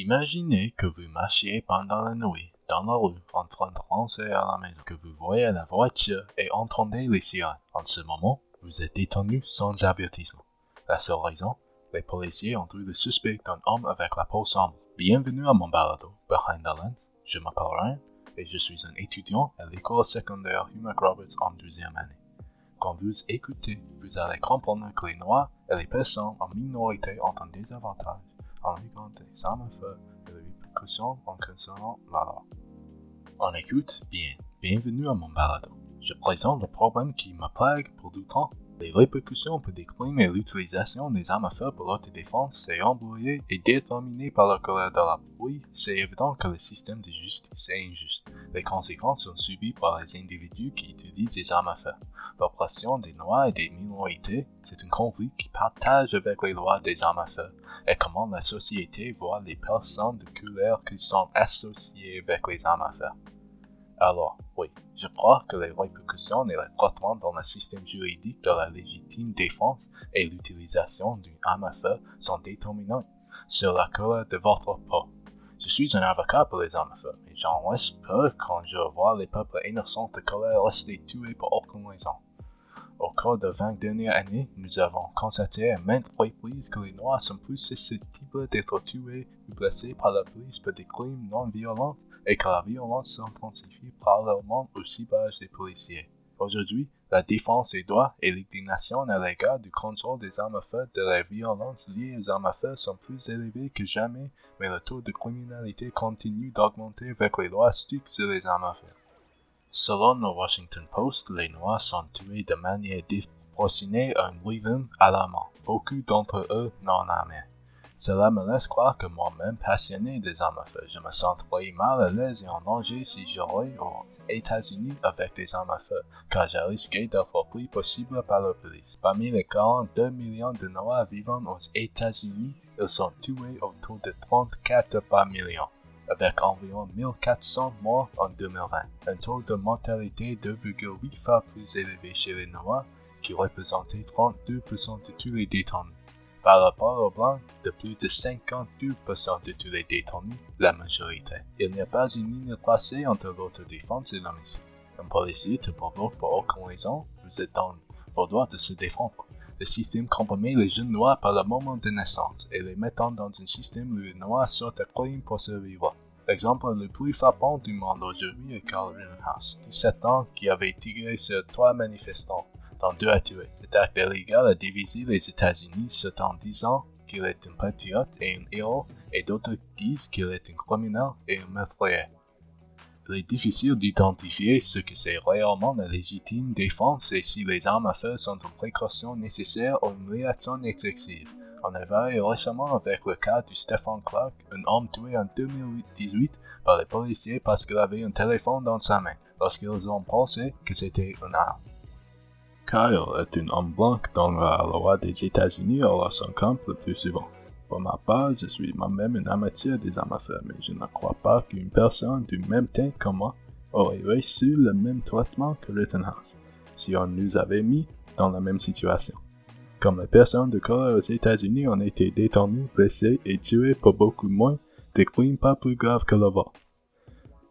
Imaginez que vous marchiez pendant la nuit dans la rue en train de rentrer à la maison, que vous voyez la voiture et entendez les sirènes. En ce moment, vous êtes détenu sans avertissement. La seule raison, les policiers ont eu le suspect d'un homme avec la peau sombre. Bienvenue à mon balado, Behind the Lens. Je m'appelle Ryan et je suis un étudiant à l'école secondaire Hugh Roberts en deuxième année. Quand vous écoutez, vous allez comprendre que les Noirs et les personnes en minorité ont un désavantage en regardant des armes à feu et les répercussions en concernant la loi. On écoute bien. Bienvenue à mon balado. Je présente le problème qui me plague pour du temps les répercussions crimes et l'utilisation des armes à feu pour l'autodéfense est employée et déterminée par la colère de la Oui, c'est évident que le système de justice est injuste. Les conséquences sont subies par les individus qui utilisent des armes à feu. L'oppression des Noirs et des minorités, c'est un conflit qui partage avec les lois des armes à feu et comment la société voit les personnes de couleur qui sont associées avec les armes à feu. Alors, oui, je crois que les répercussions et les traitements dans le système juridique de la légitime défense et l'utilisation d'une arme à feu sont déterminants sur la couleur de votre peau. Je suis un avocat pour les armes à et j'en laisse peu quand je vois les peuples innocents de colère rester tués pour aucune raison. Au cours des 20 dernières années, nous avons constaté à maintes reprises que les Noirs sont plus susceptibles d'être tués ou blessés par la police pour des crimes non violents et que la violence s'intensifie parallèlement au ciblage des policiers. Aujourd'hui, la défense des droits et l'indignation à l'égard du contrôle des armes à feu de la violence liée aux armes à feu sont plus élevés que jamais, mais le taux de criminalité continue d'augmenter avec les lois strictes sur les armes à feu. Selon le Washington Post, les Noirs sont tués de manière disproportionnée à un rythme alarmant, beaucoup d'entre eux non armés. Cela me laisse croire que moi-même passionné des armes à feu, je me sentirais mal à l'aise et en danger si j'allais aux États-Unis avec des armes à feu, car j'ai risqué d'être pris possible par la police. Parmi les 42 millions de Noirs vivant aux États-Unis, ils sont tués autour de 34 par million avec environ 1400 morts en 2020, un taux de mortalité 2,8 fois plus élevé chez les Noirs, qui représentait 32% de tous les détenus. Par rapport aux Blancs, de plus de 52% de tous les détenus, la majorité. Il n'y a pas une ligne tracée entre votre défense et l'homicide. Un policier te provoque pour aucune raison, vous êtes dans vos droits de se défendre. Le système compromet les jeunes noirs par le moment de naissance et les mettant dans un système où les noirs sortent à crime pour survivre. L'exemple le plus frappant du monde aujourd'hui est Carl Rittenhouse, 17 ans, qui avait tiré sur trois manifestants, dont deux a tué. Cet acte illégal a divisé les États-Unis, en disant qu'il est un patriote et un héros, et d'autres disent qu'il est un criminel et un meurtrier. Il est difficile d'identifier ce que c'est réellement la légitime défense et si les armes à feu sont une précaution nécessaire ou une réaction excessive. On a vu récemment avec le cas de Stephen Clark, un homme tué en 2018 par les policiers parce qu'il avait un téléphone dans sa main, lorsqu'ils ont pensé que c'était une arme. Kyle est un homme blanc dans la loi des États-Unis alors camp le plus souvent. Pour ma part, je suis moi-même un amateur des armes à feu, mais je ne crois pas qu'une personne du même teint que moi aurait reçu le même traitement que Rittenhouse, si on nous avait mis dans la même situation. Comme les personnes de couleur aux États-Unis ont été détenues, blessées et tuées pour beaucoup moins des crimes pas plus graves que le vol.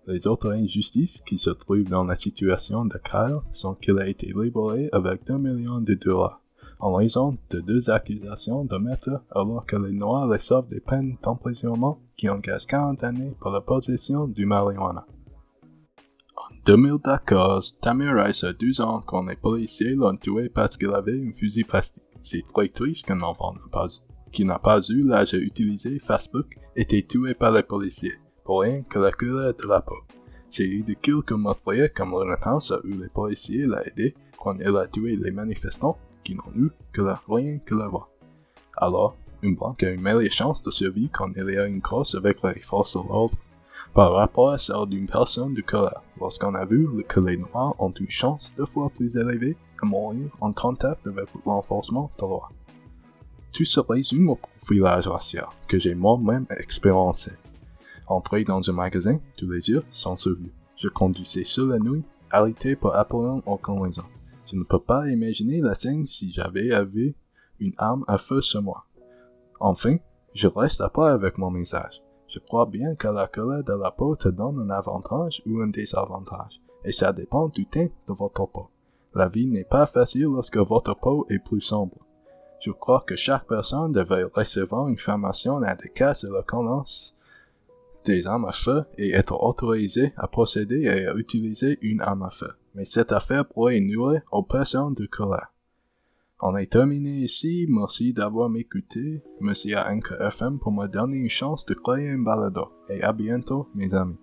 Les autres injustices qui se trouvent dans la situation de Kyle sont qu'il a été libéré avec 2 millions de dollars en raison de deux accusations de meurtre alors que les Noirs reçoivent des peines d'emprisonnement qui engagent 40 années pour la possession du marijuana. En 2014, Tamir Rice a 12 ans quand les policiers l'ont tué parce qu'il avait un fusil plastique. C'est triste qu'un enfant qui n'a pas eu l'âge d'utiliser Facebook été tué par les policiers, pour rien que la couleur de la peau. C'est ridicule que meurtrier comme House a eu les policiers l'a aidé quand il a tué les manifestants qui n'ont eu que la rien que la voix. Alors, une banque a une meilleure chance de survie quand y a une course avec les forces de l'ordre par rapport à celle d'une personne de couleur, lorsqu'on a vu que les Noirs ont une chance deux fois plus élevée à mourir en contact avec l'enforcement de loi. Tout se résume au profilage racial que j'ai moi-même expérimenté. Entré dans un magasin, tous les yeux sont sur vous. Je conduisais seul la nuit, arrêté pour appeler aucune raison. Je ne peux pas imaginer la scène si j'avais une arme à feu sur moi. Enfin, je reste à plat avec mon message. Je crois bien que la couleur de la peau te donne un avantage ou un désavantage, et ça dépend du teint de votre peau. La vie n'est pas facile lorsque votre peau est plus sombre. Je crois que chaque personne devrait recevoir une formation adéquate sur la connaissance des armes à feu et être autorisé à procéder et à utiliser une arme à feu. Mais cette affaire pourrait nuire aux personnes de couleur. On est terminé ici, merci d'avoir m'écouté. Merci à NKFM pour me donner une chance de créer un balado. Et à bientôt, mes amis.